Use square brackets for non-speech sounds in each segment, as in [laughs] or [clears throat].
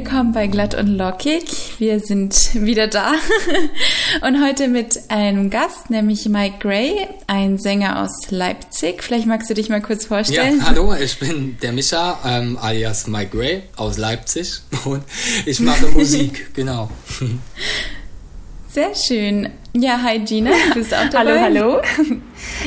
Willkommen bei Glatt und Lockig. Wir sind wieder da [laughs] und heute mit einem Gast, nämlich Mike Gray, ein Sänger aus Leipzig. Vielleicht magst du dich mal kurz vorstellen. Ja, hallo, ich bin der Micha, ähm, alias Mike Gray aus Leipzig [laughs] und ich mache Musik, [laughs] genau. Sehr schön. Ja, hi Gina, du bist auch [laughs] dabei. hallo, hallo. [laughs]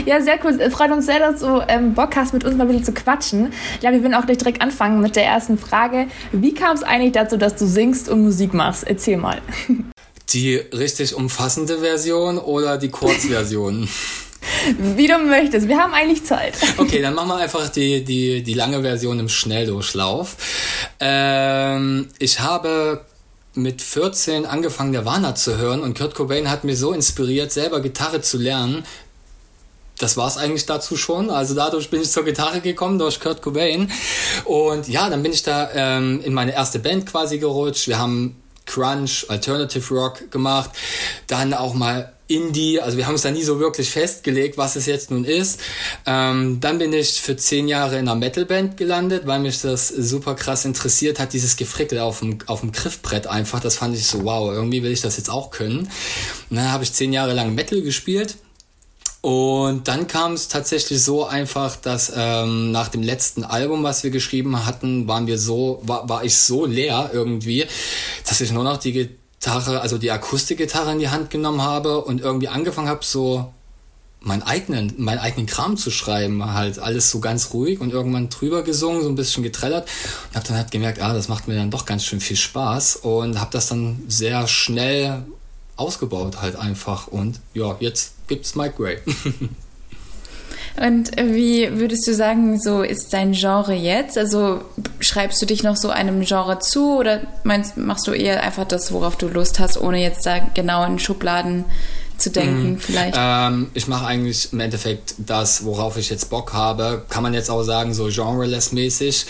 Ja, sehr cool. Freut uns sehr, dass du ähm, Bock hast, mit uns mal wieder zu quatschen. Ja, wir werden auch gleich direkt anfangen mit der ersten Frage. Wie kam es eigentlich dazu, dass du singst und Musik machst? Erzähl mal. [laughs] Die richtig umfassende Version oder die Kurzversion? Wie du möchtest. Wir haben eigentlich Zeit. Okay, dann machen wir einfach die, die, die lange Version im Schnelldurchlauf. Ähm, ich habe mit 14 angefangen, Nirvana zu hören und Kurt Cobain hat mir so inspiriert, selber Gitarre zu lernen. Das war es eigentlich dazu schon. Also dadurch bin ich zur Gitarre gekommen, durch Kurt Cobain. Und ja, dann bin ich da ähm, in meine erste Band quasi gerutscht. Wir haben Crunch, Alternative Rock gemacht. Dann auch mal Indie, also wir haben uns da nie so wirklich festgelegt, was es jetzt nun ist. Ähm, dann bin ich für zehn Jahre in einer Metalband gelandet, weil mich das super krass interessiert hat, dieses Gefrickel auf dem, auf dem Griffbrett einfach. Das fand ich so, wow, irgendwie will ich das jetzt auch können. Und dann habe ich zehn Jahre lang Metal gespielt. Und dann kam es tatsächlich so einfach, dass ähm, nach dem letzten Album, was wir geschrieben hatten, waren wir so, war, war ich so leer irgendwie, dass ich nur noch die Gitarre, also die Akustikgitarre in die Hand genommen habe und irgendwie angefangen habe, so meinen eigenen, meinen eigenen Kram zu schreiben, halt alles so ganz ruhig und irgendwann drüber gesungen, so ein bisschen getrellert und habe dann halt gemerkt, ah, das macht mir dann doch ganz schön viel Spaß und habe das dann sehr schnell ausgebaut halt einfach und ja, jetzt gibt's Mike Gray. [laughs] Und wie würdest du sagen, so ist dein Genre jetzt? Also schreibst du dich noch so einem Genre zu oder meinst, machst du eher einfach das, worauf du Lust hast, ohne jetzt da genau in Schubladen zu denken, mhm. vielleicht? Ähm, ich mache eigentlich im Endeffekt das, worauf ich jetzt Bock habe. Kann man jetzt auch sagen, so genreless-mäßig.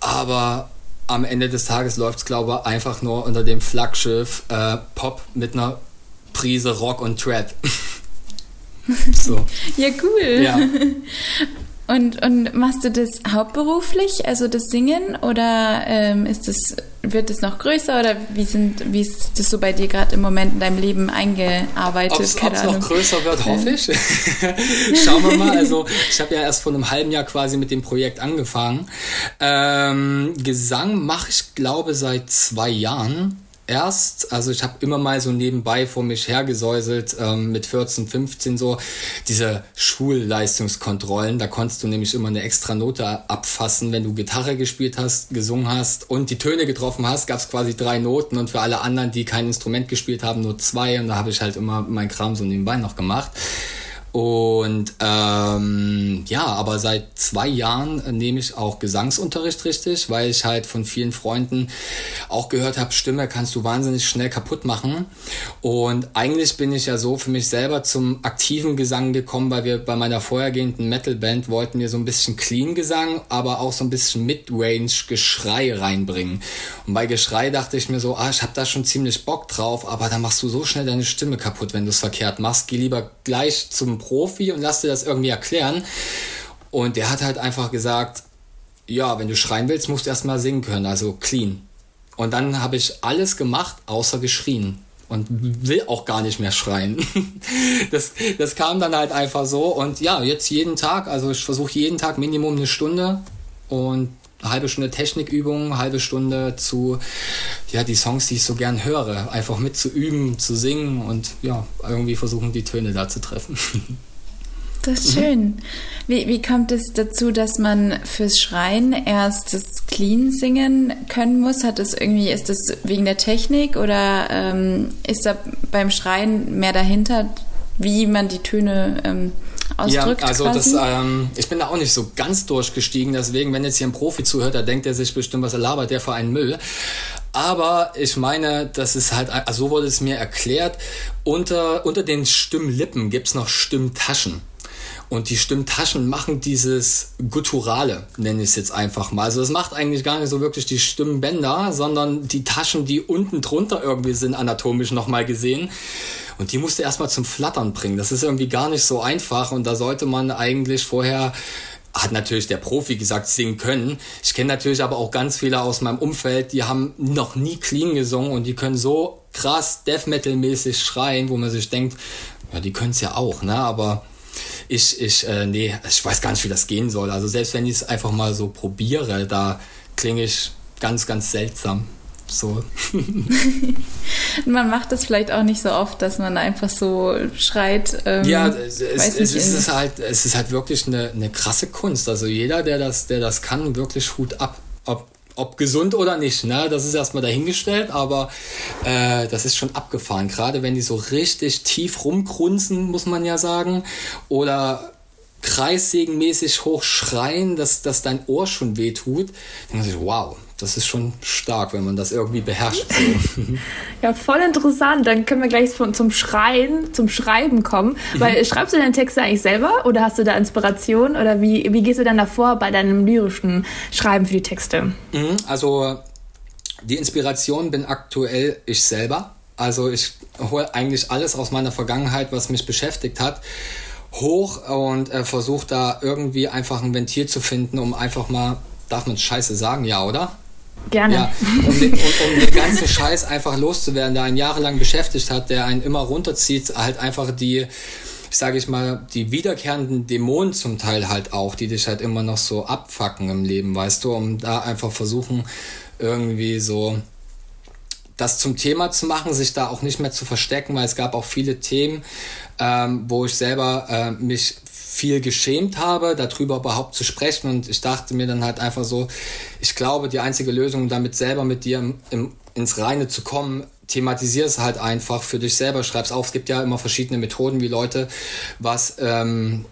Aber am Ende des Tages läuft es, glaube ich, einfach nur unter dem Flaggschiff äh, Pop mit einer Prise Rock und Trap. [laughs] [laughs] So. ja, cool. Ja. [laughs] Und, und machst du das hauptberuflich, also das Singen, oder ähm, ist das, wird es noch größer oder wie, sind, wie ist das so bei dir gerade im Moment in deinem Leben eingearbeitet? Ob es noch größer wird, hoffe ich. [laughs] Schauen wir mal. Also ich habe ja erst vor einem halben Jahr quasi mit dem Projekt angefangen. Ähm, Gesang mache ich, glaube seit zwei Jahren erst, also ich habe immer mal so nebenbei vor mich hergesäuselt ähm, mit 14, 15 so diese Schulleistungskontrollen. Da konntest du nämlich immer eine extra Note abfassen, wenn du Gitarre gespielt hast, gesungen hast und die Töne getroffen hast, gab es quasi drei Noten und für alle anderen, die kein Instrument gespielt haben, nur zwei. Und da habe ich halt immer mein Kram so nebenbei noch gemacht. Und ähm, ja, aber seit zwei Jahren nehme ich auch Gesangsunterricht richtig, weil ich halt von vielen Freunden auch gehört habe, Stimme kannst du wahnsinnig schnell kaputt machen. Und eigentlich bin ich ja so für mich selber zum aktiven Gesang gekommen, weil wir bei meiner vorhergehenden Metalband wollten wir so ein bisschen Clean Gesang, aber auch so ein bisschen Midrange Geschrei reinbringen. Und bei Geschrei dachte ich mir so, ah, ich habe da schon ziemlich Bock drauf, aber dann machst du so schnell deine Stimme kaputt, wenn du es verkehrt machst. Geh lieber gleich zum Profi und lass dir das irgendwie erklären. Und der hat halt einfach gesagt, ja, wenn du schreien willst, musst du erstmal singen können, also clean. Und dann habe ich alles gemacht, außer geschrien. Und will auch gar nicht mehr schreien. [laughs] Das, das kam dann halt einfach so. Und ja, jetzt jeden Tag, also ich versuche jeden Tag Minimum eine Stunde und eine halbe Stunde Technikübung, halbe Stunde zu, ja, die Songs, die ich so gern höre, einfach mit zu üben, zu singen und ja, irgendwie versuchen, die Töne da zu treffen. [laughs] Das ist schön. Wie, wie kommt es dazu, dass man fürs Schreien erst das Clean singen können muss? Hat es irgendwie, ist das wegen der Technik oder ähm, ist da beim Schreien mehr dahinter, wie man die Töne ähm, ausdrückt. Ja, also quasi? das, ähm, ich bin da auch nicht so ganz durchgestiegen, deswegen, wenn jetzt hier ein Profi zuhört, da denkt er sich bestimmt, was er labert, der für einen Müll. Aber ich meine, das ist halt, also so wurde es mir erklärt, unter, unter den Stimmlippen gibt's noch Stimmtaschen. Und die Stimmtaschen machen dieses Gutturale, nenne ich es jetzt einfach mal. Also das macht eigentlich gar nicht so wirklich die Stimmbänder, sondern die Taschen, die unten drunter irgendwie sind, anatomisch nochmal gesehen. Und die musste erstmal zum Flattern bringen. Das ist irgendwie gar nicht so einfach und da sollte man eigentlich vorher hat natürlich der Profi gesagt, singen können. Ich kenne natürlich aber auch ganz viele aus meinem Umfeld, die haben noch nie clean gesungen und die können so krass Death Metal mäßig schreien, wo man sich denkt, ja, die können es ja auch, ne? Aber ich, ich, äh, nee, ich weiß gar nicht, wie das gehen soll. Also selbst wenn ich es einfach mal so probiere, da klinge ich ganz, ganz seltsam. So. [laughs] man macht das vielleicht auch nicht so oft, dass man einfach so schreit. Ähm, ja, es, es, es ist halt, es ist halt wirklich eine, eine krasse Kunst. Also jeder, der das, der das kann, wirklich Hut ab. Ob, ob gesund oder nicht, ne? Das ist erstmal dahingestellt, aber äh, das ist schon abgefahren. Gerade wenn die so richtig tief rumgrunzen, muss man ja sagen. Oder kreissägenmäßig hoch schreien, dass, dass dein Ohr schon wehtut. Dann denke ich, wow, das ist schon stark, wenn man das irgendwie beherrscht. [laughs] So. ja, voll interessant. Dann können wir gleich von, zum Schreien, zum Schreiben kommen. Mhm. Weil schreibst du deine Texte eigentlich selber oder hast du da Inspiration oder wie, wie gehst du dann davor bei deinem lyrischen Schreiben für die Texte? Mhm, also die Inspiration bin aktuell ich selber. Also ich hole eigentlich alles aus meiner Vergangenheit, was mich beschäftigt hat hoch und äh, versucht da irgendwie einfach ein Ventil zu finden, um einfach mal, darf man Scheiße sagen, ja, oder? Gerne. Ja, um, den, um, um den ganzen Scheiß einfach loszuwerden, der einen jahrelang beschäftigt hat, der einen immer runterzieht, halt einfach die, sage ich mal, die wiederkehrenden Dämonen zum Teil halt auch, die dich halt immer noch so abfacken im Leben, weißt du, um da einfach versuchen, irgendwie so das zum Thema zu machen, sich da auch nicht mehr zu verstecken, weil es gab auch viele Themen, ähm, wo ich selber äh, mich viel geschämt habe, darüber überhaupt zu sprechen. Und ich dachte mir dann halt einfach so, ich glaube, die einzige Lösung, damit selber mit dir im, im, ins Reine zu kommen, thematisier es halt einfach für dich selber, schreib's auf. Es gibt ja immer verschiedene Methoden, wie Leute was ähm,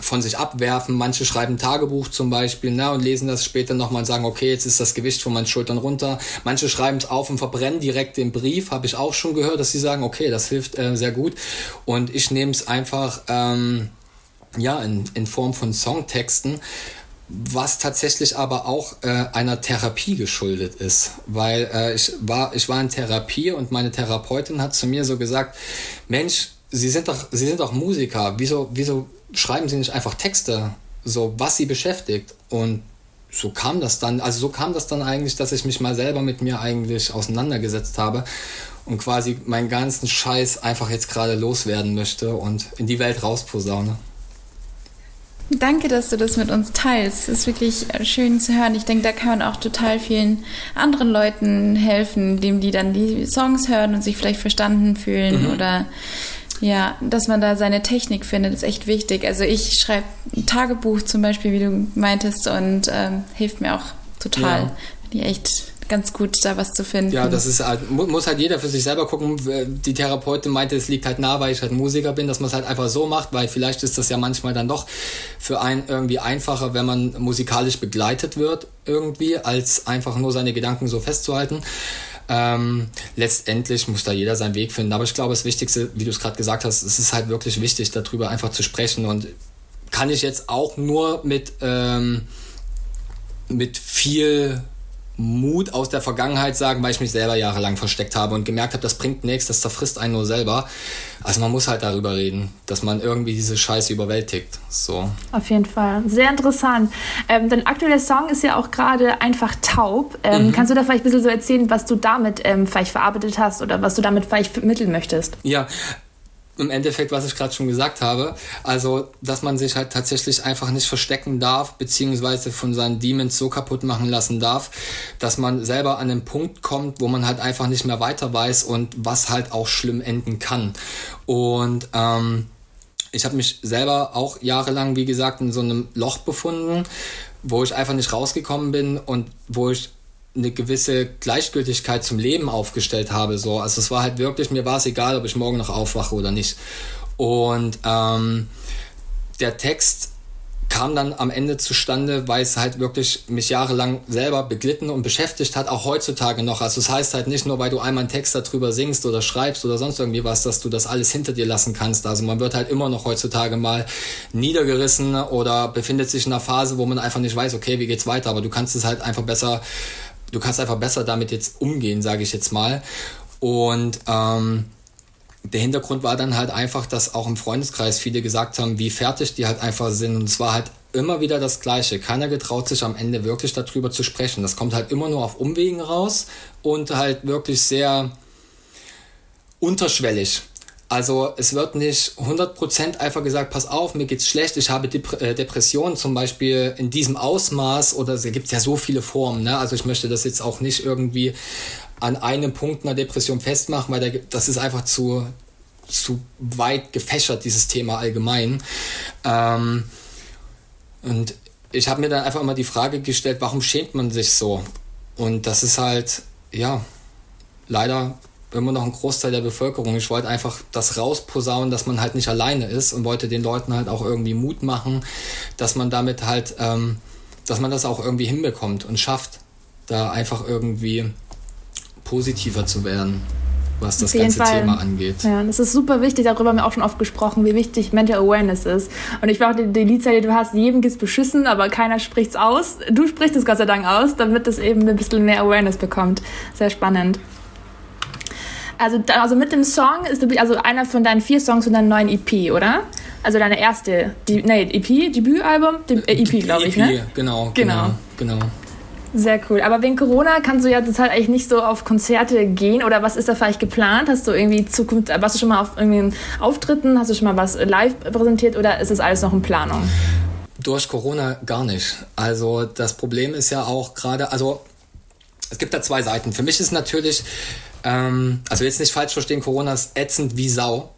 von sich abwerfen. Manche schreiben Tagebuch zum Beispiel ne, und lesen das später nochmal und sagen, okay, jetzt ist das Gewicht von meinen Schultern runter. Manche schreiben es auf und verbrennen direkt den Brief, habe ich auch schon gehört, dass sie sagen, okay, das hilft äh, sehr gut. Und ich nehme es einfach ähm, ja, in, in Form von Songtexten was tatsächlich aber auch äh, einer Therapie geschuldet ist, weil äh, ich war ich war in Therapie und meine Therapeutin hat zu mir so gesagt, Mensch, Sie sind doch Sie sind doch Musiker, wieso wieso schreiben sie nicht einfach Texte, so was sie beschäftigt. Und so kam das dann, also so kam das dann eigentlich, dass ich mich mal selber mit mir eigentlich auseinandergesetzt habe und quasi meinen ganzen Scheiß einfach jetzt gerade loswerden möchte und in die Welt rausposaune. Danke, dass du das mit uns teilst. Es ist wirklich schön zu hören. Ich denke, da kann man auch total vielen anderen Leuten helfen, indem die dann die Songs hören und sich vielleicht verstanden fühlen mhm. oder ja, dass man da seine Technik findet, ist echt wichtig. Also ich schreibe ein Tagebuch zum Beispiel, wie du meintest, und ähm, hilft mir auch total. Ja. Die echt ganz gut, da was zu finden. Ja, das ist halt, muss halt jeder für sich selber gucken. Die Therapeutin meinte, es liegt halt nah, weil ich halt Musiker bin, dass man es halt einfach so macht, weil vielleicht ist das ja manchmal dann doch für einen irgendwie einfacher, wenn man musikalisch begleitet wird irgendwie, als einfach nur seine Gedanken so festzuhalten. Ähm, letztendlich muss da jeder seinen Weg finden. Aber ich glaube, das Wichtigste, wie du es gerade gesagt hast, es ist halt wirklich wichtig, darüber einfach zu sprechen. Und kann ich jetzt auch nur mit, ähm, mit viel Mut aus der Vergangenheit sagen, weil ich mich selber jahrelang versteckt habe und gemerkt habe, das bringt nichts, das zerfrisst einen nur selber. Also man muss halt darüber reden, dass man irgendwie diese Scheiße überwältigt. So. Auf jeden Fall. Sehr interessant. Ähm, dein aktueller Song ist ja auch gerade einfach taub. Ähm, mhm. Kannst du da vielleicht ein bisschen so erzählen, was du damit ähm, vielleicht verarbeitet hast oder was du damit vielleicht vermitteln möchtest? Ja, im Endeffekt, was ich gerade schon gesagt habe. Also, dass man sich halt tatsächlich einfach nicht verstecken darf, beziehungsweise von seinen Demons so kaputt machen lassen darf, dass man selber an den Punkt kommt, wo man halt einfach nicht mehr weiter weiß und was halt auch schlimm enden kann. Und ähm, ich habe mich selber auch jahrelang, wie gesagt, in so einem Loch befunden, wo ich einfach nicht rausgekommen bin und wo ich eine gewisse Gleichgültigkeit zum Leben aufgestellt habe. So. Also es war halt wirklich, mir war es egal, ob ich morgen noch aufwache oder nicht. Und ähm, der Text kam dann am Ende zustande, weil es halt wirklich mich jahrelang selber beglitten und beschäftigt hat, auch heutzutage noch. Also es das heißt halt nicht nur, weil du einmal einen Text darüber singst oder schreibst oder sonst irgendwie was, dass du das alles hinter dir lassen kannst. Also man wird halt immer noch heutzutage mal niedergerissen oder befindet sich in einer Phase, wo man einfach nicht weiß, okay, wie geht's weiter, aber du kannst es halt einfach besser du kannst einfach besser damit jetzt umgehen, sage ich jetzt mal. Und ähm, der Hintergrund war dann halt einfach, dass auch im Freundeskreis viele gesagt haben, wie fertig die halt einfach sind. Und es war halt immer wieder das Gleiche. Keiner getraut sich am Ende wirklich darüber zu sprechen. Das kommt halt immer nur auf Umwegen raus und halt wirklich sehr unterschwellig. Also es wird nicht 100% einfach gesagt, pass auf, mir geht's schlecht, ich habe Dep äh, Depressionen zum Beispiel in diesem Ausmaß oder es gibt ja so viele Formen. Ne? Also ich möchte das jetzt auch nicht irgendwie an einem Punkt einer Depression festmachen, weil da, das ist einfach zu, zu weit gefächert, dieses Thema allgemein. Ähm, und ich habe mir dann einfach immer die Frage gestellt, warum schämt man sich so? Und das ist halt, ja, leider immer noch ein Großteil der Bevölkerung. Ich wollte einfach das rausposaunen, dass man halt nicht alleine ist und wollte den Leuten halt auch irgendwie Mut machen, dass man damit halt, ähm, dass man das auch irgendwie hinbekommt und schafft, da einfach irgendwie positiver zu werden was das ganze Fall. Thema angeht. Ja, das ist super wichtig, darüber haben wir auch schon oft gesprochen, wie wichtig Mental Awareness ist. Und ich glaube, die, die Liedzeile, die du hast, jedem geht's beschissen, aber keiner spricht's aus. Du sprichst es Gott sei Dank aus, damit es eben ein bisschen mehr Awareness bekommt. Sehr spannend. Also, also mit dem Song ist also einer von deinen vier Songs von deinem neuen EP, oder? Also deine erste, die, nee, EP, Debütalbum, äh, EP, glaube ich, ne? Genau, genau, genau. genau. Sehr cool. Aber wegen Corona kannst du ja zurzeit eigentlich nicht so auf Konzerte gehen oder was ist da vielleicht geplant? Hast du irgendwie Zukunft, warst du schon mal auf irgendwelchen Auftritten? Hast du schon mal was live präsentiert oder ist das alles noch in Planung? Durch Corona gar nicht. Also das Problem ist ja auch gerade, also es gibt da zwei Seiten. Für mich ist natürlich, ähm, also jetzt nicht falsch verstehen, Corona ist ätzend wie Sau.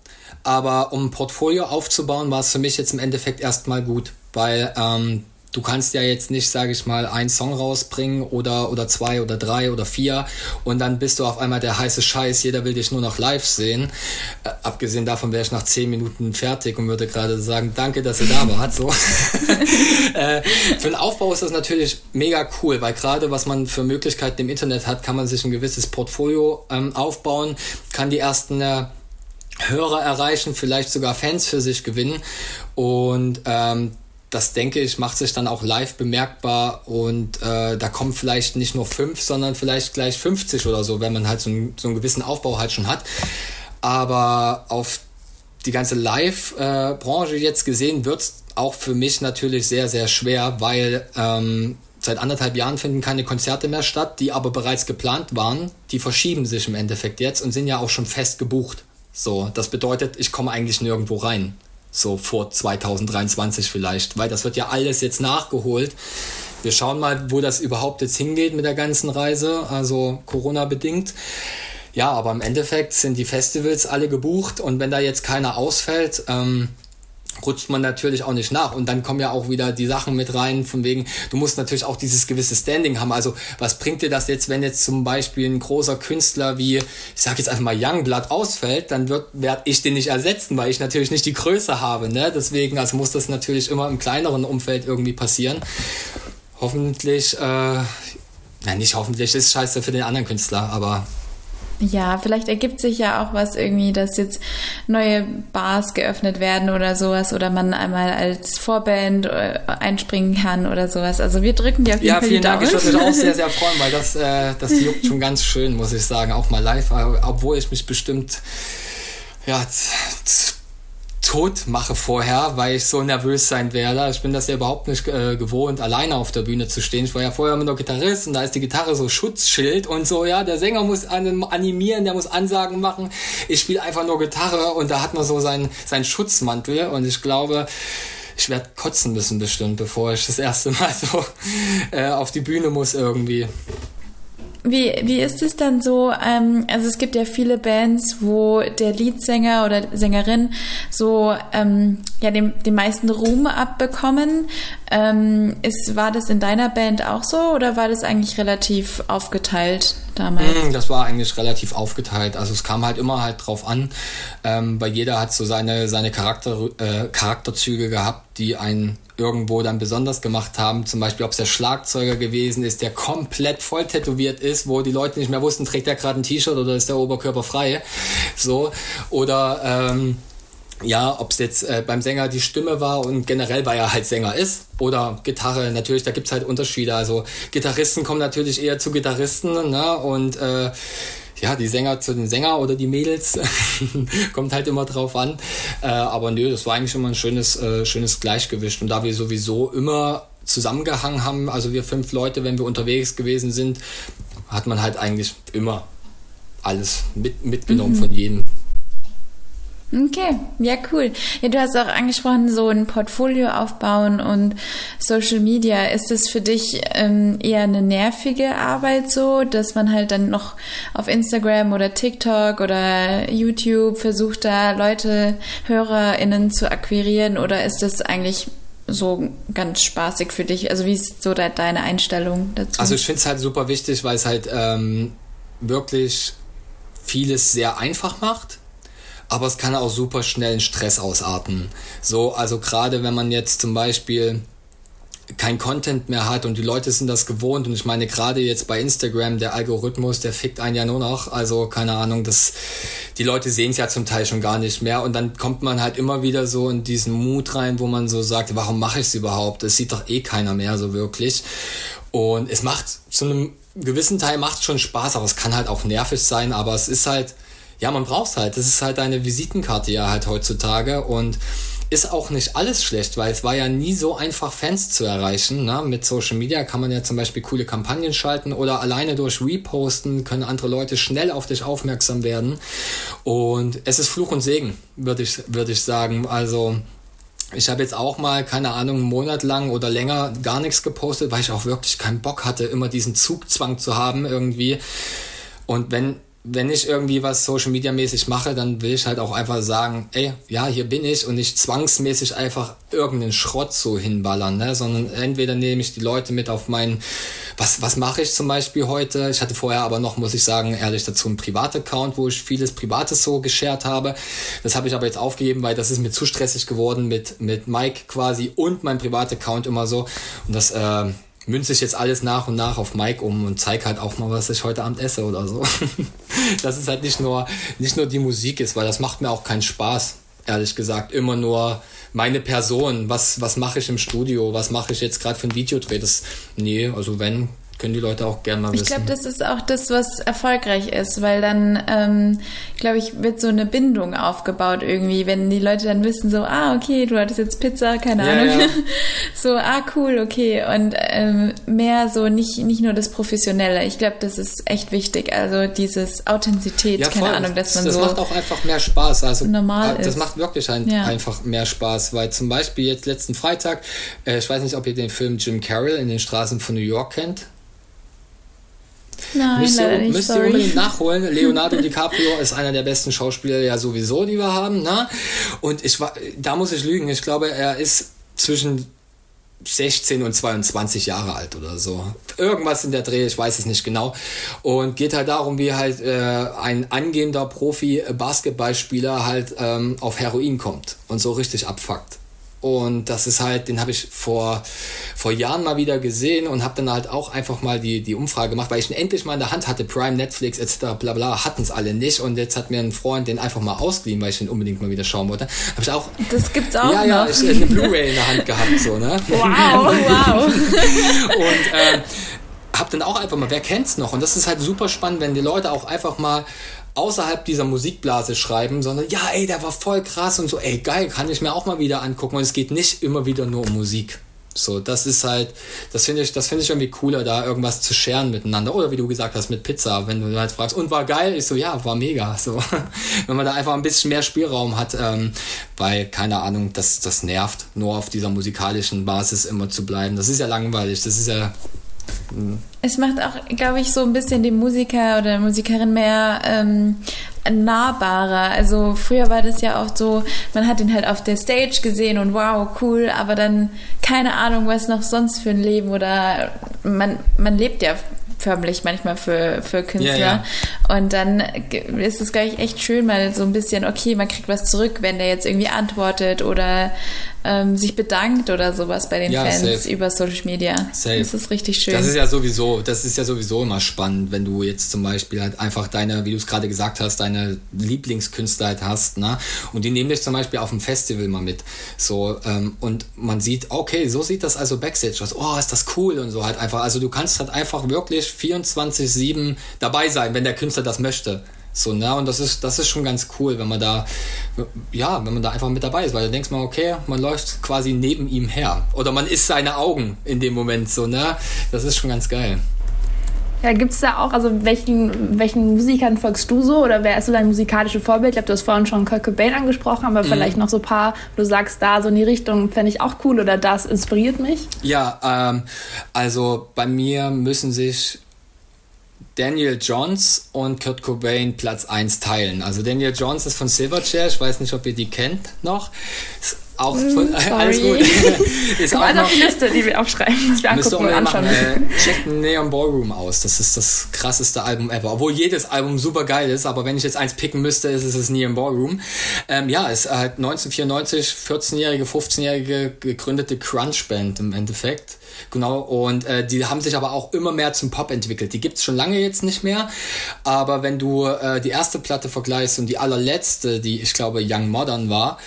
Aber um ein Portfolio aufzubauen, war es für mich jetzt im Endeffekt erstmal gut, weil ähm, du kannst ja jetzt nicht, sage ich mal, einen Song rausbringen oder, oder zwei oder drei oder vier und dann bist du auf einmal der heiße Scheiß, jeder will dich nur noch live sehen. Äh, abgesehen davon wäre ich nach zehn Minuten fertig und würde gerade sagen, danke, dass ihr da [laughs] wart. So. [laughs] äh, für den Aufbau ist das natürlich mega cool, weil gerade was man für Möglichkeiten im Internet hat, kann man sich ein gewisses Portfolio ähm, aufbauen, kann die ersten äh, Hörer erreichen, vielleicht sogar Fans für sich gewinnen und ähm, das denke ich, macht sich dann auch live bemerkbar und äh, da kommen vielleicht nicht nur fünf, sondern vielleicht gleich 50 oder so, wenn man halt so, einen, so einen gewissen Aufbau halt schon hat. Aber auf die ganze Live-Branche jetzt gesehen wird es auch für mich natürlich sehr, sehr schwer, weil ähm, seit anderthalb Jahren finden keine Konzerte mehr statt, die aber bereits geplant waren. Die verschieben sich im Endeffekt jetzt und sind ja auch schon fest gebucht. So, das bedeutet, ich komme eigentlich nirgendwo rein so vor 2023 vielleicht, weil das wird ja alles jetzt nachgeholt. Wir schauen mal, wo das überhaupt jetzt hingeht mit der ganzen Reise, also Corona bedingt. Ja, aber im Endeffekt sind die Festivals alle gebucht und wenn da jetzt keiner ausfällt, ähm, rutscht man natürlich auch nicht nach. Und dann kommen ja auch wieder die Sachen mit rein, von wegen, du musst natürlich auch dieses gewisse Standing haben. Also, was bringt dir das jetzt, wenn jetzt zum Beispiel ein großer Künstler wie, ich sag jetzt einfach mal Youngblood ausfällt, dann werde ich den nicht ersetzen, weil ich natürlich nicht die Größe habe. Ne? Deswegen, also muss das natürlich immer im kleineren Umfeld irgendwie passieren. Hoffentlich, äh, nein, nicht hoffentlich, ist scheiße für den anderen Künstler, aber ja, vielleicht ergibt sich ja auch was irgendwie, dass jetzt neue Bars geöffnet werden oder sowas oder man einmal als Vorband äh, einspringen kann oder sowas. Also wir drücken dir auf jeden ja, Fall vielen Dank. Ich würde mich auch sehr, sehr [laughs] freuen, weil das, äh, das juckt schon ganz schön, muss ich sagen, auch mal live, obwohl ich mich bestimmt ja, tot mache vorher, weil ich so nervös sein werde. Ich bin das ja überhaupt nicht äh, gewohnt, alleine auf der Bühne zu stehen. Ich war ja vorher immer nur Gitarrist und da ist die Gitarre so Schutzschild und so, ja, der Sänger muss animieren, der muss Ansagen machen. Ich spiele einfach nur Gitarre und da hat man so seinen, seinen Schutzmantel und ich glaube, ich werde kotzen müssen bestimmt, bevor ich das erste Mal so [laughs] äh, auf die Bühne muss irgendwie. Wie, wie ist es dann so? Ähm, also es gibt ja viele Bands, wo der Leadsänger oder Sängerin so ähm, ja den, den meisten Ruhm abbekommen. Ähm, ist, war das in deiner Band auch so oder war das eigentlich relativ aufgeteilt damals? Mm, das war eigentlich relativ aufgeteilt. Also es kam halt immer halt drauf an, ähm, weil jeder hat so seine, seine Charakter, äh, Charakterzüge gehabt, die einen irgendwo dann besonders gemacht haben. Zum Beispiel, ob es der Schlagzeuger gewesen ist, der komplett voll tätowiert ist, wo die Leute nicht mehr wussten, trägt er gerade ein T-Shirt oder ist der Oberkörper frei. So. Oder ähm, ja, ob es jetzt äh, beim Sänger die Stimme war und generell, weil er halt Sänger ist. Oder Gitarre, natürlich, da gibt's halt Unterschiede. Also Gitarristen kommen natürlich eher zu Gitarristen, ne? Und äh, ja, die Sänger zu den Sänger oder die Mädels. [laughs] Kommt halt immer drauf an. Äh, aber nö, das war eigentlich immer ein schönes, äh, schönes Gleichgewicht. Und da wir sowieso immer zusammengehangen haben, also wir fünf Leute, wenn wir unterwegs gewesen sind, hat man halt eigentlich immer alles mit, mitgenommen mhm. von jedem. Okay, ja, cool. Ja, du hast auch angesprochen, so ein Portfolio aufbauen und Social Media. Ist das für dich ähm, eher eine nervige Arbeit so, dass man halt dann noch auf Instagram oder TikTok oder YouTube versucht, da Leute, HörerInnen zu akquirieren oder ist das eigentlich so ganz spaßig für dich? Also wie ist so de deine Einstellung dazu? Also ich finde es halt super wichtig, weil es halt ähm, wirklich vieles sehr einfach macht aber es kann auch super schnell in Stress ausarten. So, also gerade wenn man jetzt zum Beispiel kein Content mehr hat und die Leute sind das gewohnt und ich meine gerade jetzt bei Instagram der Algorithmus der fickt einen ja nur noch. Also keine Ahnung das die Leute sehen es ja zum Teil schon gar nicht mehr. Und dann kommt man halt immer wieder so in diesen Mut rein wo man so sagt warum mache ich es überhaupt? Das sieht doch eh keiner mehr so wirklich. Und es macht zu einem gewissen Teil macht schon Spaß aber es kann halt auch nervig sein. Aber es ist halt ja, man braucht es halt. Das ist halt eine Visitenkarte ja halt heutzutage und ist auch nicht alles schlecht, weil es war ja nie so einfach, Fans zu erreichen. Ne? Mit Social Media kann man ja zum Beispiel coole Kampagnen schalten oder alleine durch Reposten können andere Leute schnell auf dich aufmerksam werden. Und es ist Fluch und Segen, würde ich, würde ich sagen. Also ich habe jetzt auch mal, keine Ahnung, einen Monat lang oder länger gar nichts gepostet, weil ich auch wirklich keinen Bock hatte, immer diesen Zugzwang zu haben irgendwie. Und wenn wenn ich irgendwie was Social Media mäßig mache, dann will ich halt auch einfach sagen, ey, ja, hier bin ich und nicht zwangsmäßig einfach irgendeinen Schrott so hinballern, ne? sondern entweder nehme ich die Leute mit auf meinen, was, was mache ich zum Beispiel heute? Ich hatte vorher aber noch, muss ich sagen, ehrlich dazu einen Privat-Account, wo ich vieles Privates so geshared habe. Das habe ich aber jetzt aufgegeben, weil das ist mir zu stressig geworden mit, mit Mike quasi und mein Privat-Account immer so. Und das, äh, münze ich jetzt alles nach und nach auf Mike um und zeige halt auch mal, was ich heute Abend esse oder so. [laughs] Dass es halt nicht nur, nicht nur die Musik ist, weil das macht mir auch keinen Spaß, ehrlich gesagt. Immer nur meine Person, was, was mache ich im Studio, was mache ich jetzt gerade für ein Videodreh. Das, nee, also wenn, können die Leute auch gerne mal wissen. Ich glaube, das ist auch das, was erfolgreich ist, weil dann, ähm, glaube ich, wird so eine Bindung aufgebaut irgendwie, wenn die Leute dann wissen, so, ah, okay, du hattest jetzt Pizza, keine ja, Ahnung. Ja. [laughs] so, ah, cool, okay. Und ähm, mehr so nicht, nicht nur das Professionelle. Ich glaube, das ist echt wichtig. Also dieses Authentizität, ja, keine Ahnung, dass man das so. Das macht auch einfach mehr Spaß. Also normal das ist. macht wirklich ein, einfach mehr Spaß, weil zum Beispiel jetzt letzten Freitag, äh, ich weiß nicht, ob ihr den Film Jim Carroll in den Straßen von New York kennt. Nein, müsst ihr, nicht, müsst ihr unbedingt [laughs] nachholen. Leonardo DiCaprio ist einer der besten Schauspieler ja sowieso, die wir haben. Ne? Und ich war, da muss ich lügen. Ich glaube, er ist zwischen 16 und 22 Jahre alt oder so. Irgendwas in der Dreh, ich weiß es nicht genau. Und geht halt darum, wie halt äh, ein angehender Profi-Basketballspieler halt ähm, auf Heroin kommt und so richtig abfuckt. Und das ist halt, den habe ich vor, vor Jahren mal wieder gesehen und habe dann halt auch einfach mal die, die Umfrage gemacht, weil ich ihn endlich mal in der Hand hatte. Prime, Netflix etc. bla bla hatten es alle nicht. Und jetzt hat mir ein Freund den einfach mal ausgeliehen, weil ich den unbedingt mal wieder schauen wollte. Habe ich auch. Das gibt's auch. Ja, noch. ja, ich eine Blu-ray in der Hand gehabt, so, ne? Wow, [laughs] wow. und äh, hab dann auch einfach mal, wer kennt's noch? Und das ist halt super spannend, wenn die Leute auch einfach mal außerhalb dieser Musikblase schreiben, sondern ja, ey, der war voll krass und so, ey, geil, kann ich mir auch mal wieder angucken. Und es geht nicht immer wieder nur um Musik. So, das ist halt, das finde ich, das finde ich irgendwie cooler, da irgendwas zu scheren miteinander. Oder wie du gesagt hast, mit Pizza, wenn du halt fragst, und war geil? Ich so, ja, war mega. So, [laughs] wenn man da einfach ein bisschen mehr Spielraum hat, ähm, weil, keine Ahnung, das, das nervt, nur auf dieser musikalischen Basis immer zu bleiben. Das ist ja langweilig, das ist ja es macht auch, glaube ich, so ein bisschen den Musiker oder Musikerin mehr ähm, nahbarer. Also früher war das ja auch so, man hat ihn halt auf der Stage gesehen und wow, cool, aber dann keine Ahnung, was noch sonst für ein Leben oder man, man lebt ja förmlich manchmal für, für Künstler. Ja, ja. Und dann ist es, glaube ich, echt schön, mal so ein bisschen, okay, man kriegt was zurück, wenn der jetzt irgendwie antwortet oder ähm, sich bedankt oder sowas bei den Ja, Fans safe. über Social Media. Safe. Das ist richtig schön. Das ist ja sowieso, das ist ja sowieso immer spannend, wenn du jetzt zum Beispiel halt einfach deine, wie du es gerade gesagt hast, deine Lieblingskünstler halt hast, ne? Und die nehmen dich zum Beispiel auf dem Festival mal mit. So, ähm, und man sieht, okay, so sieht das also Backstage aus. Oh, ist das cool und so halt einfach. Also du kannst halt einfach wirklich 24-7 dabei sein, wenn der Künstler das möchte. So, ne? Und das ist, das ist schon ganz cool, wenn man da, ja, wenn man da einfach mit dabei ist, weil du denkst mal, okay, man läuft quasi neben ihm her. Oder man ist seine Augen in dem Moment so, ne? Das ist schon ganz geil. Ja, gibt es da auch, also welchen, welchen Musikern folgst du so oder wer ist so dein musikalisches Vorbild? Ich glaube, du hast vorhin schon Kurt Cobain angesprochen, aber vielleicht noch so ein paar, wo du sagst, da so in die Richtung fände ich auch cool oder das inspiriert mich. Ja, ähm, also bei mir müssen sich Daniel Johns und Kurt Cobain Platz 1 teilen. Also Daniel Johns ist von Silverchair, ich weiß nicht, ob ihr die kennt noch. Ist auch von, [laughs] alles gut. [laughs] ist auch Also noch, auf die Liste, die wir aufschreiben, was wir angucken und anschauen müssen. Äh, checkt Neon Ballroom aus. Das ist das krasseste Album ever. Obwohl jedes Album super geil ist, aber wenn ich jetzt eins picken müsste, ist es das Neon Ballroom. Ähm, ja, ist halt 1994 14-jährige, 15-jährige gegründete Crunch-Band im Endeffekt. Genau, und äh, die haben sich aber auch immer mehr zum Pop entwickelt. Die gibt's schon lange jetzt nicht mehr, aber wenn du äh, die erste Platte vergleichst und die allerletzte, die ich glaube Young Modern war,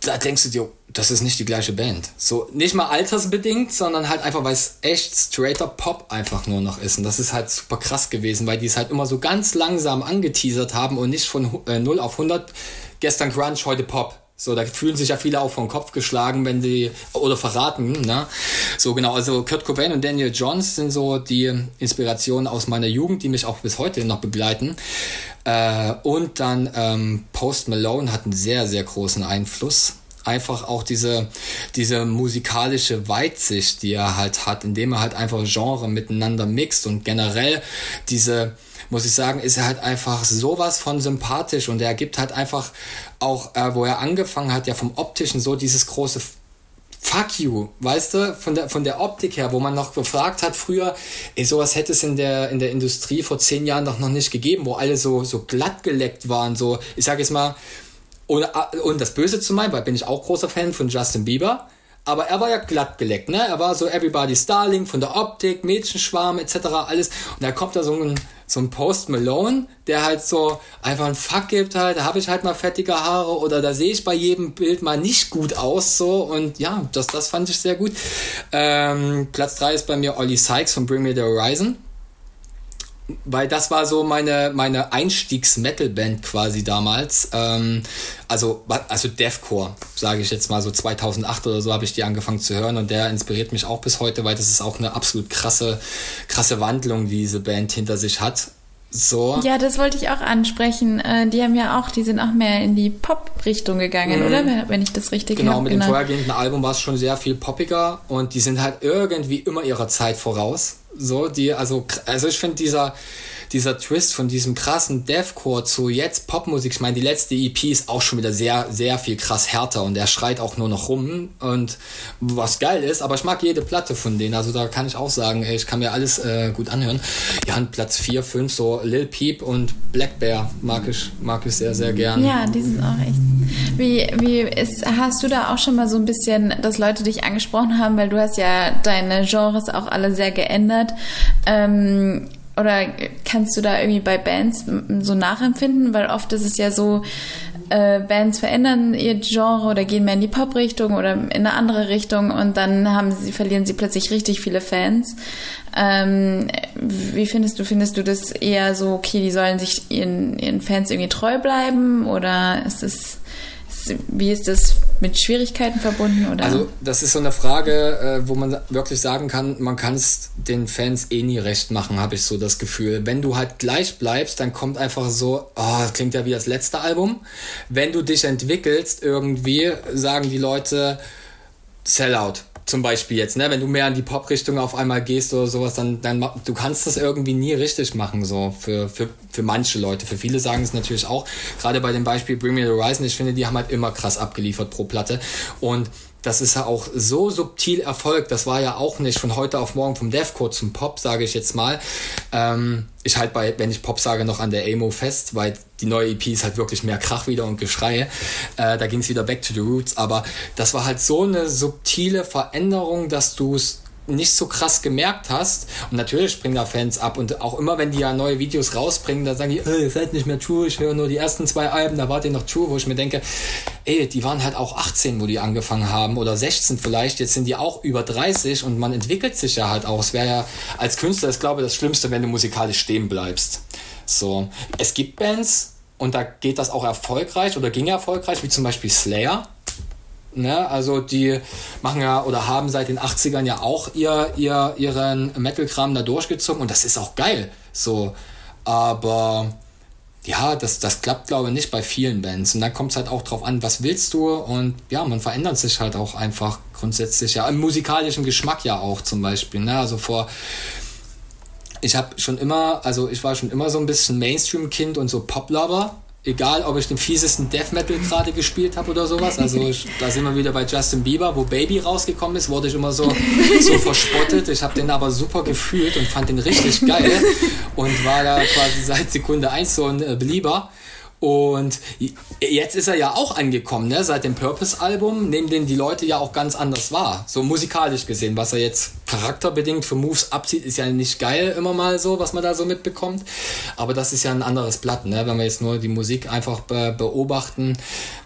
da denkst du dir, das ist nicht die gleiche Band. So, nicht mal altersbedingt, sondern halt einfach, weil es echt straighter Pop einfach nur noch ist. Und das ist halt super krass gewesen, weil die es halt immer so ganz langsam angeteasert haben und nicht von äh, 0 auf 100, gestern Grunge, heute Pop. So, da fühlen sich ja viele auch vom Kopf geschlagen, wenn die, oder verraten, ne? So, genau, also Kurt Cobain und Daniel Johns sind so die Inspirationen aus meiner Jugend, die mich auch bis heute noch begleiten. Äh, und dann ähm, Post Malone hat einen sehr, sehr großen Einfluss. Einfach auch diese, diese musikalische Weitsicht, die er halt hat, indem er halt einfach Genre miteinander mixt und generell diese, muss ich sagen, ist er halt einfach sowas von sympathisch und er gibt halt einfach auch, äh, wo er angefangen hat, ja vom optischen so dieses große Fuck you, weißt du, von der, von der Optik her, wo man noch gefragt hat früher, ey, sowas hätte es in der, in der Industrie vor zehn Jahren doch noch nicht gegeben, wo alle so, so glatt geleckt waren, so, ich sag jetzt mal, und, und das Böse zu meinen, weil bin ich auch großer Fan von Justin Bieber, aber er war ja glatt geleckt, ne? Er war so Everybody's Darling von der Optik, Mädchenschwarm etc. alles. Und da kommt da so ein, so ein Post Malone, der halt so einfach einen Fuck gibt halt, da habe ich halt mal fettige Haare oder da sehe ich bei jedem Bild mal nicht gut aus so und ja, das, das fand ich sehr gut. Ähm, Platz 3 ist bei mir Ollie Sykes von Bring Me The Horizon weil das war so meine, meine Einstiegs-Metal-Band quasi damals. Ähm, also, also Deathcore, sage ich jetzt mal so 2008 oder so habe ich die angefangen zu hören und der inspiriert mich auch bis heute, weil das ist auch eine absolut krasse, krasse Wandlung, die diese Band hinter sich hat. So. Ja, das wollte ich auch ansprechen. Äh, Die haben ja auch, die sind auch mehr in die Pop-Richtung gegangen, oder? Wenn- ich das richtig Genau, mit dem vorhergehenden Album war es schon sehr viel poppiger und die sind halt irgendwie immer ihrer Zeit voraus. So, die, also, also ich finde dieser, dieser Twist von diesem krassen Deathcore zu jetzt Popmusik, ich meine, die letzte EP ist auch schon wieder sehr, sehr viel krass härter und der schreit auch nur noch rum und was geil ist, aber ich mag jede Platte von denen, also da kann ich auch sagen, ey, ich kann mir alles äh, gut anhören. Ja, und Platz 4, 5, so Lil Peep und Black Bear mag ich, mag ich sehr, sehr gern. Ja, die sind auch echt. Wie, wie ist, hast du da auch schon mal so ein bisschen, dass Leute dich angesprochen haben, weil du hast ja deine Genres auch alle sehr geändert. Ähm, oder kannst du da irgendwie bei Bands so nachempfinden? Weil oft ist es ja so, äh, Bands verändern ihr Genre oder gehen mehr in die Pop-Richtung oder in eine andere Richtung und dann haben sie, verlieren sie plötzlich richtig viele Fans. Ähm, wie findest du, findest du das eher so, okay, die sollen sich ihren, ihren Fans irgendwie treu bleiben oder ist es, wie ist das mit Schwierigkeiten verbunden oder? Also das ist so eine Frage, äh, wo man wirklich sagen kann, man kann es den Fans eh nie recht machen, habe ich so das Gefühl. Wenn du halt gleich bleibst, dann kommt einfach so, oh, das klingt ja wie das letzte Album. Wenn du dich entwickelst irgendwie, sagen die Leute Sellout. Zum Beispiel jetzt, ne? wenn du mehr in die Pop-Richtung auf einmal gehst oder sowas, dann, dann du kannst das irgendwie nie richtig machen, so für, für, für manche Leute. Für viele sagen es natürlich auch. Gerade bei dem Beispiel Bring Me the Horizon, ich finde, die haben halt immer krass abgeliefert pro Platte. Und das ist ja auch so subtil erfolgt. Das war ja auch nicht von heute auf morgen vom Deathcore zum Pop, sage ich jetzt mal. Ähm, ich halt bei, wenn ich Pop sage, noch an der Emo fest, weil die neue EP ist halt wirklich mehr Krach wieder und Geschrei. Äh, da ging es wieder back to the roots. Aber das war halt so eine subtile Veränderung, dass du es nicht so krass gemerkt hast. Und natürlich springen da Fans ab. Und auch immer, wenn die ja neue Videos rausbringen, da sagen die, äh, ihr seid nicht mehr True, ich höre nur die ersten zwei Alben, da wart ihr noch True, wo ich mir denke, ey, die waren halt auch 18, wo die angefangen haben, oder 16 vielleicht, jetzt sind die auch über 30 und man entwickelt sich ja halt auch. Es wäre ja als Künstler, ich glaube, das Schlimmste, wenn du musikalisch stehen bleibst. So, es gibt Bands, und da geht das auch erfolgreich oder ging erfolgreich, wie zum Beispiel Slayer Ne? Also die machen ja oder haben seit den 80ern ja auch ihr, ihr, ihren Metal-Kram da durchgezogen und das ist auch geil. So. Aber ja, das, das klappt, glaube ich, nicht bei vielen Bands. Und dann kommt es halt auch drauf an, was willst du? Und ja, man verändert sich halt auch einfach grundsätzlich, ja, im musikalischen Geschmack ja auch zum Beispiel. Ne? Also vor, ich habe schon immer, also ich war schon immer so ein bisschen Mainstream-Kind und so Pop-Lover egal ob ich den fiesesten Death Metal gerade gespielt habe oder sowas. Also [laughs] ich, da sind wir wieder bei Justin Bieber, wo Baby rausgekommen ist, wurde ich immer so, so verspottet. Ich habe den aber super gefühlt und fand den richtig geil [laughs] und war da quasi seit Sekunde 1 so ein äh, Belieber. Und jetzt ist er ja auch angekommen, ne? Seit dem Purpose-Album nehmen den die Leute ja auch ganz anders wahr. So musikalisch gesehen. Was er jetzt charakterbedingt für Moves abzieht, ist ja nicht geil immer mal so, was man da so mitbekommt. Aber das ist ja ein anderes Blatt, ne? Wenn wir jetzt nur die Musik einfach be beobachten,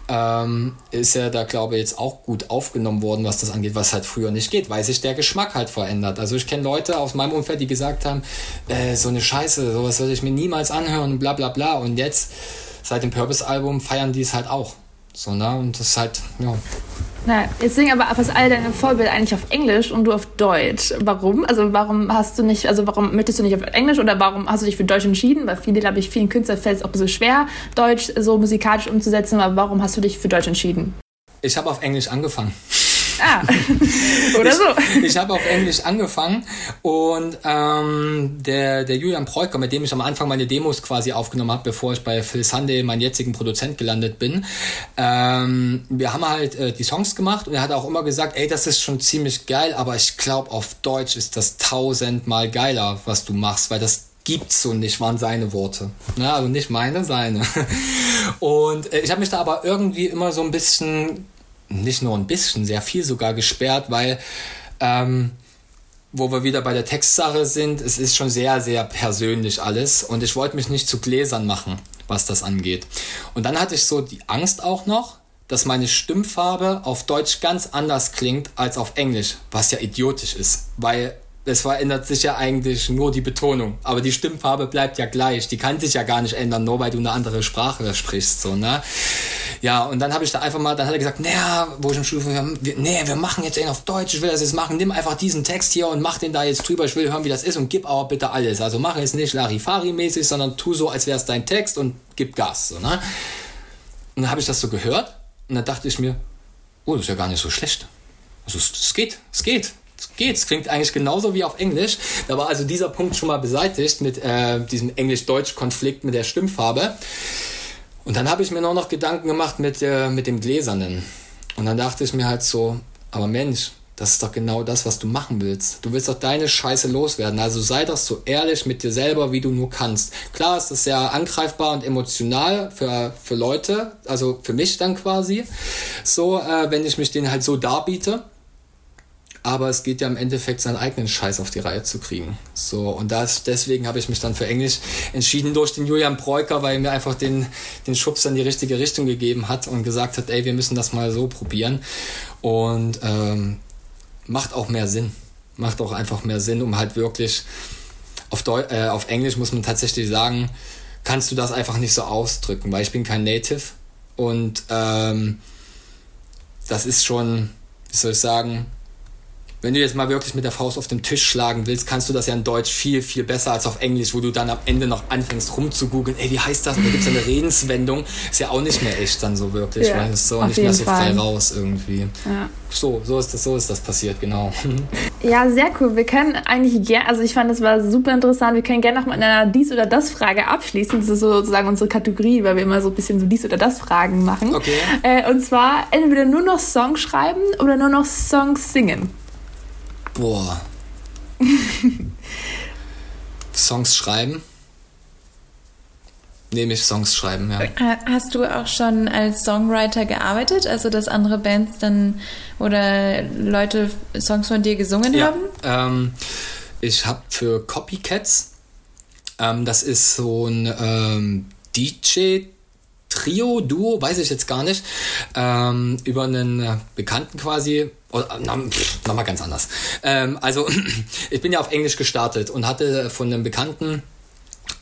ähm, ist er da, glaube ich, jetzt auch gut aufgenommen worden, was das angeht, was halt früher nicht geht, weil sich der Geschmack halt verändert. Also ich kenne Leute aus meinem Umfeld, die gesagt haben, äh, so eine Scheiße, sowas würde ich mir niemals anhören, bla bla bla. Und jetzt seit dem Purpose-Album feiern die es halt auch. So, ne? Und das ist halt, ja. Na, jetzt singen aber fast all deine Vorbilder eigentlich auf Englisch und du auf Deutsch. Warum? Also warum hast du nicht, also warum möchtest du nicht auf Englisch oder warum hast du dich für Deutsch entschieden? Weil viele, glaube ich, vielen Künstlern fällt es auch ein bisschen schwer, Deutsch so musikalisch umzusetzen, aber warum hast du dich für Deutsch entschieden? Ich habe auf Englisch angefangen. Ah, [laughs] oder so. Ich, ich habe auf Englisch angefangen und ähm, der, der Julian Preuker, mit dem ich am Anfang meine Demos quasi aufgenommen habe, bevor ich bei Phil Sunday, meinen jetzigen Produzent, gelandet bin, ähm, wir haben halt äh, die Songs gemacht und er hat auch immer gesagt, ey, das ist schon ziemlich geil, aber ich glaube, auf Deutsch ist das tausendmal geiler, was du machst, weil das gibt's so nicht, waren seine Worte. Ne? Also nicht meine, seine. [laughs] Und äh, ich habe mich da aber irgendwie immer so ein bisschen nicht nur ein bisschen, sehr viel sogar gesperrt, weil ähm, wo wir wieder bei der Textsache sind, es ist schon sehr, sehr persönlich alles und ich wollte mich nicht zu Gläsern machen, was das angeht. Und dann hatte ich so die Angst auch noch, dass meine Stimmfarbe auf Deutsch ganz anders klingt als auf Englisch, was ja idiotisch ist, weil es verändert sich ja eigentlich nur die Betonung. Aber die Stimmfarbe bleibt ja gleich. Die kann sich ja gar nicht ändern, nur weil du eine andere Sprache sprichst. So, ne? Ja, und dann habe ich da einfach mal, dann hat er gesagt, naja, wo ich im Schulfunk, nee, wir machen jetzt einen auf Deutsch, ich will das jetzt machen, nimm einfach diesen Text hier und mach den da jetzt drüber, ich will hören, wie das ist und gib aber bitte alles. Also mach es nicht Larifari-mäßig, sondern tu so, als wäre es dein Text und gib Gas. So, ne? Und dann habe ich das so gehört und dann dachte ich mir, oh, das ist ja gar nicht so schlecht. Also es geht, es geht geht's. Klingt eigentlich genauso wie auf Englisch. Da war also dieser Punkt schon mal beseitigt mit äh, diesem Englisch-Deutsch-Konflikt mit der Stimmfarbe. Und dann habe ich mir noch, noch Gedanken gemacht mit, äh, mit dem Gläsernen. Und dann dachte ich mir halt so, aber Mensch, das ist doch genau das, was du machen willst. Du willst doch deine Scheiße loswerden. Also sei doch so ehrlich mit dir selber, wie du nur kannst. Klar ist das sehr angreifbar und emotional für, für Leute, also für mich dann quasi. So, äh, wenn ich mich denen halt so darbiete aber es geht ja im Endeffekt seinen eigenen Scheiß auf die Reihe zu kriegen. So, und das, deswegen habe ich mich dann für Englisch entschieden durch den Julian Breuker, weil er mir einfach den, den Schubs in die richtige Richtung gegeben hat und gesagt hat, ey, wir müssen das mal so probieren. Und ähm, macht auch mehr Sinn. Macht auch einfach mehr Sinn, um halt wirklich auf, Deu äh, auf Englisch muss man tatsächlich sagen, kannst du das einfach nicht so ausdrücken, weil ich bin kein Native und ähm, das ist schon, wie soll ich sagen, wenn du jetzt mal wirklich mit der Faust auf den Tisch schlagen willst, kannst du das ja in Deutsch viel, viel besser als auf Englisch, wo du dann am Ende noch anfängst rumzugoogeln, ey, wie heißt das? Da gibt es eine Redenswendung, ist ja auch nicht mehr echt dann so wirklich, Ja, weil es ist so nicht mehr so frei Fall. raus irgendwie. Ja. So, so ist das, so ist das passiert, genau. [laughs] Ja, sehr cool. Wir können eigentlich gerne, also ich fand, das war super interessant. Wir können gerne noch mit einer Dies- oder Das-Frage abschließen. Das ist sozusagen unsere Kategorie, weil wir immer so ein bisschen so Dies- oder Das-Fragen machen. Okay. Äh, und zwar entweder nur noch Songs schreiben oder nur noch Songs singen. Boah. [laughs] Songs schreiben? Nehme ich Songs schreiben, ja. Ha- Hast du auch schon als Songwriter gearbeitet? Also, dass andere Bands dann oder Leute Songs von dir gesungen Ja, haben? ähm, ich habe für Copycats, ähm, das ist so ein ähm, DJ. Trio, Duo, weiß ich jetzt gar nicht, ähm, über einen Bekannten quasi, pff, nochmal ganz anders. Ähm, also, [clears throat] ich bin ja auf Englisch gestartet und hatte von einem Bekannten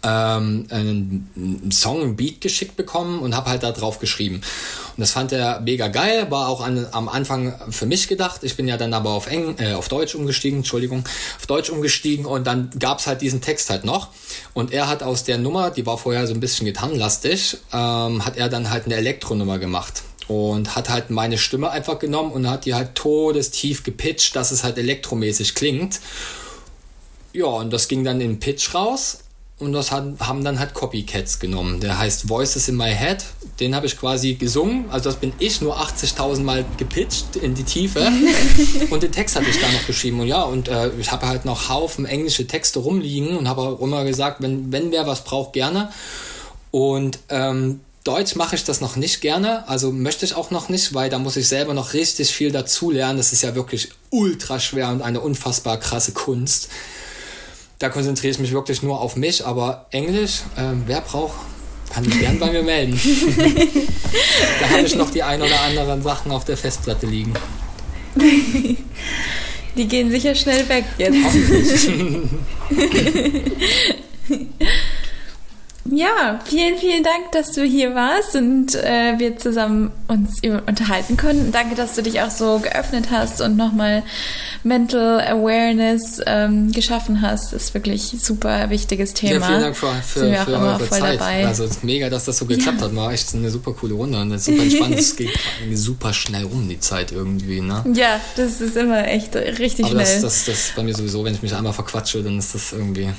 ähm, einen Song, einen Beat geschickt bekommen und habe halt da drauf geschrieben. Und das fand er mega geil, war auch an, am Anfang für mich gedacht. Ich bin ja dann aber auf, Eng, äh, auf Deutsch umgestiegen, Entschuldigung, auf Deutsch umgestiegen und dann gab's halt diesen Text halt noch. Und er hat aus der Nummer, die war vorher so ein bisschen gitarrenlastig, ähm, hat er dann halt eine Elektronummer gemacht. Und hat halt meine Stimme einfach genommen und hat die halt todestief gepitcht, dass es halt elektromäßig klingt. Ja, und das ging dann in Pitch raus. Und das hat, haben dann halt Copycats genommen. Der heißt Voices in My Head. Den habe ich quasi gesungen. Also das bin ich nur 80.000 Mal gepitcht in die Tiefe. [laughs] und den Text hatte ich da noch geschrieben. Und ja, und äh, ich habe halt noch Haufen englische Texte rumliegen und habe auch immer gesagt, wenn, wenn wer was braucht, gerne. Und ähm, Deutsch mache ich das noch nicht gerne, also möchte ich auch noch nicht, weil da muss ich selber noch richtig viel dazulernen. Das ist ja wirklich ultra schwer und eine unfassbar krasse Kunst. Da konzentriere ich mich wirklich nur auf mich, aber Englisch, ähm, wer braucht, kann sich gern bei mir melden. [laughs] da habe ich noch die ein oder anderen Sachen auf der Festplatte liegen. Die gehen sicher schnell weg jetzt. [laughs] Ja, vielen, vielen Dank, dass du hier warst und äh, wir zusammen uns unterhalten konnten. Danke, dass du dich auch so geöffnet hast und nochmal Mental Awareness ähm, geschaffen hast. Das ist wirklich super wichtiges Thema. Ja, vielen Dank für, für, für immer eure Zeit. dabei. Also es ist mega, dass das so geklappt Ja. hat. War echt eine super coole Runde und das ist super [laughs] entspannt. es geht super schnell rum, die Zeit irgendwie. Ne? ja, das ist immer echt richtig Aber das, schnell. das, das ist bei mir sowieso, wenn ich mich einmal verquatsche, dann ist das irgendwie.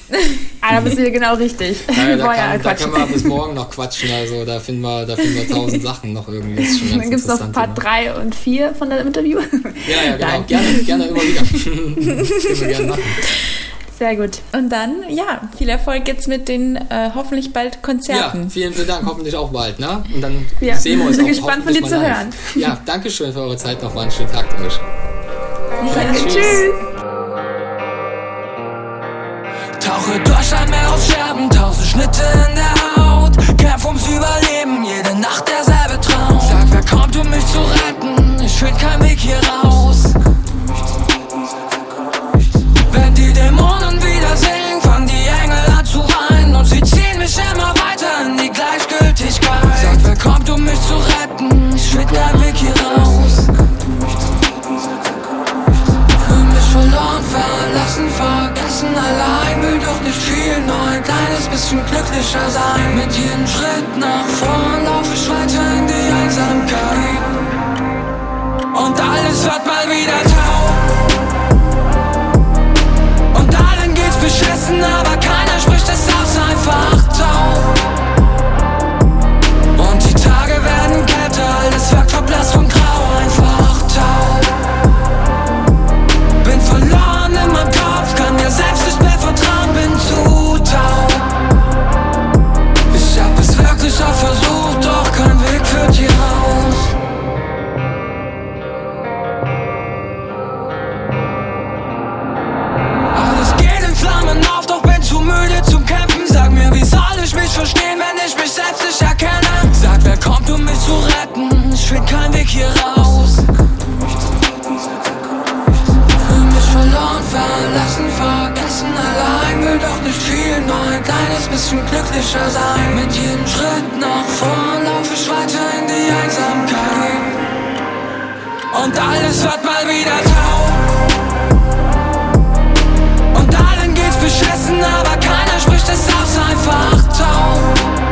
Ah, da bist du hier genau richtig. Da, [laughs] ja, kann, da können wir bis morgen noch quatschen. Also da finden wir, da finden wir tausend Sachen noch irgendwie. Das ist schon ganz Dann gibt es noch Part immer. 3 und 4 von dem Interview. Ja, ja, genau. Danke. Gerne, gerne immer wieder. [laughs] Wir gerne machen. Sehr gut. Und dann, ja, viel Erfolg jetzt mit den äh, hoffentlich bald Ja, Konzerten. vielen, vielen Dank. Hoffentlich auch bald. Ne? Und dann Ja, sehen wir uns [laughs] bin auch gespannt, von dir zu hören. Ja, danke schön für eure Zeit nochmal. Einen schönen Tag euch. Danke, Tschüss. tschüss. Tauche durch ein aus Scherben, tausend Schnitte in der Haut. Kämpf ums Überleben, jede Nacht derselbe Traum. Sag, wer kommt, um mich zu retten? Ich find keinen Weg hier raus. Bisschen glücklicher sein. Mit jedem Schritt nach vorn lauf ich weiter in die Einsamkeit. Und alles wird mal wieder taub Und allen geht's beschissen, aber keiner spricht es aus, einfach taub find keinen Weg hier raus. Fühl mich verloren, verlassen, vergessen. Allein Will doch nicht viel, nur ein kleines bisschen glücklicher sein. Mit jedem Schritt nach vorn lauf ich weiter in die Einsamkeit. Und alles wird mal wieder taub geht's beschissen, aber keiner spricht es aus, einfach taub.